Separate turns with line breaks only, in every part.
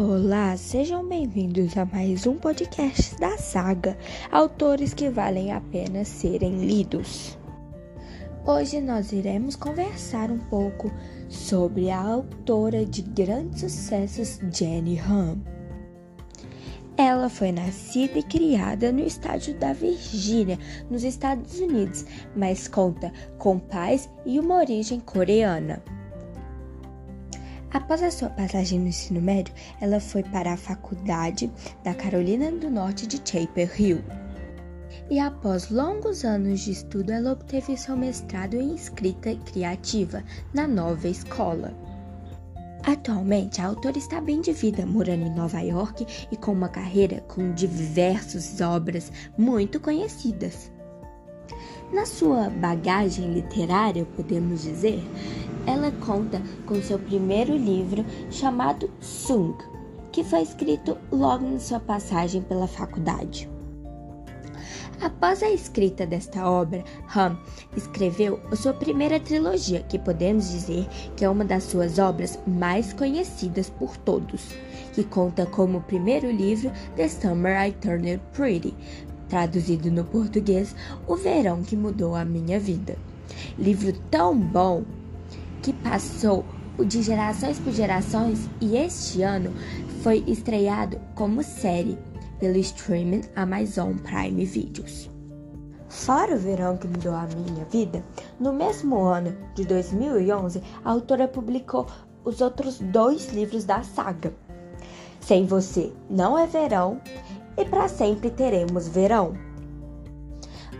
Olá, sejam bem-vindos a mais um podcast da saga Autores que valem a pena serem lidos. Hoje nós iremos conversar um pouco sobre a autora de grandes sucessos Jenny Han. Ela foi nascida e criada no estado da Virgínia, nos Estados Unidos, mas conta com pais e uma origem coreana. Após a sua passagem no ensino médio, ela foi para a Faculdade da Carolina do Norte de Chapel Hill. E após longos anos de estudo, ela obteve seu mestrado em escrita criativa na nova escola. Atualmente, a autora está bem de vida, morando em Nova York e com uma carreira com diversas obras muito conhecidas. Na sua bagagem literária, podemos dizer, ela conta com seu primeiro livro chamado Sung, que foi escrito logo em sua passagem pela faculdade. Após a escrita desta obra, Ham escreveu sua primeira trilogia, que podemos dizer que é uma das suas obras mais conhecidas por todos, que conta como primeiro livro The Summer I Turned Pretty, traduzido no português O Verão que Mudou a Minha Vida. Livro tão bom que passou de gerações por gerações e este ano foi estreado como série pelo streaming Amazon Prime Videos. Fora o verão que mudou a minha vida, no mesmo ano de 2011, a autora publicou os outros dois livros da saga. Sem você não é verão e para sempre teremos verão.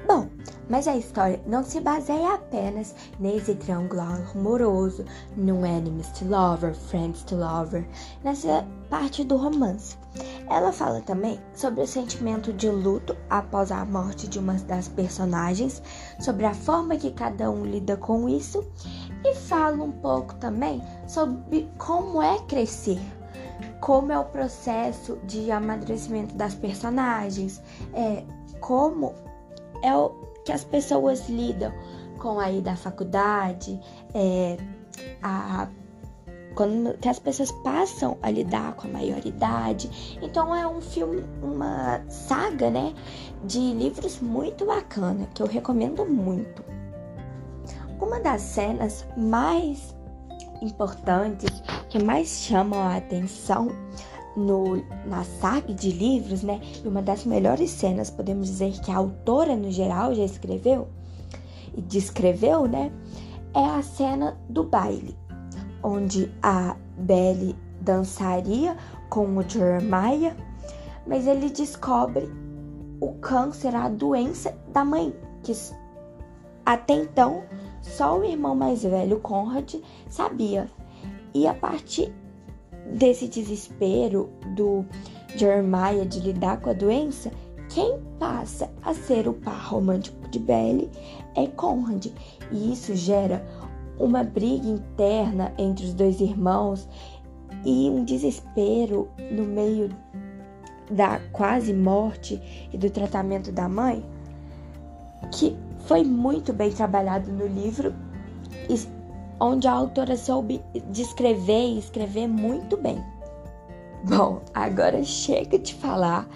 Bom, mas a história não se baseia apenas nesse triângulo amoroso, no enemies to lover, friends to lover, nessa parte do romance. Ela fala também sobre o sentimento de luto após a morte de uma das personagens, sobre a forma que cada um lida com isso e fala um pouco também sobre como é crescer, como é o processo de amadurecimento das personagens, é, como é o que as pessoas lidam com a ida à faculdade, é, a, quando que as pessoas passam a lidar com a maioridade. Então é um filme, uma saga, né, de livros muito bacana que eu recomendo muito. Uma das cenas mais importantes que mais chamam a atenção no, na saga de livros, né? E uma das melhores cenas, podemos dizer que a autora no geral já escreveu e descreveu, né? É a cena do baile, onde a Belle dançaria com o Jeremiah, mas ele descobre o câncer, a doença da mãe, que até então só o irmão mais velho, Conrad, sabia. E a partir desse desespero do Jeremiah de lidar com a doença, quem passa a ser o par romântico de Belle é Conrad, e isso gera uma briga interna entre os dois irmãos e um desespero no meio da quase morte e do tratamento da mãe, que foi muito bem trabalhado no livro onde a autora soube descrever e escrever muito bem. Bom, agora chega de falar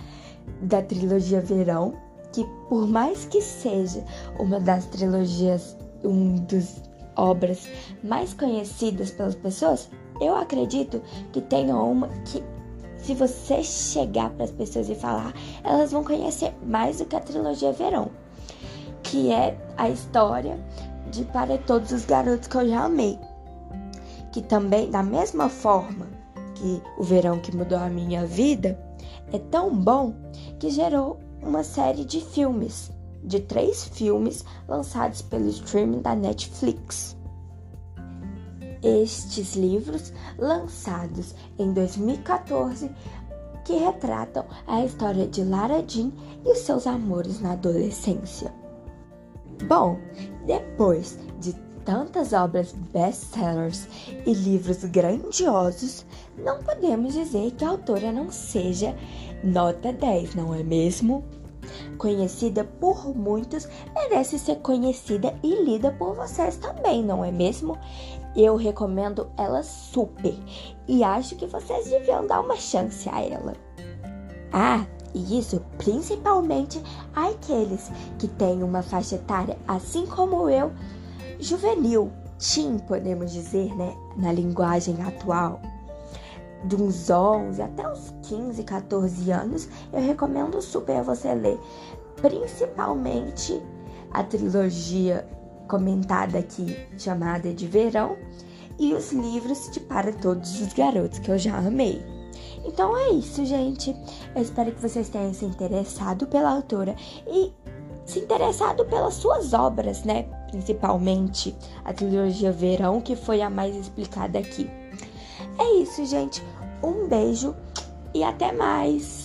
da trilogia Verão, que por mais que seja uma das trilogias, um dos obras mais conhecidas pelas pessoas, eu acredito que tenha uma que se você chegar para as pessoas e falar, elas vão conhecer mais do que a trilogia Verão, que é a história de Para Todos os Garotos que eu já amei. Que também, da mesma forma que o verão que mudou a minha vida, é tão bom que gerou uma série de filmes, de três filmes lançados pelo streaming da Netflix. Estes livros, lançados em 2014, que retratam a história de Lara Jean e seus amores na adolescência. Bom, depois de tantas obras best-sellers e livros grandiosos, não podemos dizer que a autora não seja nota 10, não é mesmo? Conhecida por muitos, merece ser conhecida e lida por vocês também, não é mesmo? Eu recomendo ela super e acho que vocês deviam dar uma chance a ela. Ah, e isso principalmente aqueles que têm uma faixa etária, assim como eu, juvenil, teen, podemos dizer, né, na linguagem atual. De uns 11 até uns 15, 14 anos, eu recomendo super você ler, principalmente a trilogia comentada aqui, chamada de Verão, e os livros de Para Todos os Garotos, que eu já amei. Então é isso, gente. Eu espero que vocês tenham se interessado pela autora e se interessado pelas suas obras, né? Principalmente a trilogia Verão, que foi a mais explicada aqui. É isso, gente. Um beijo e até mais!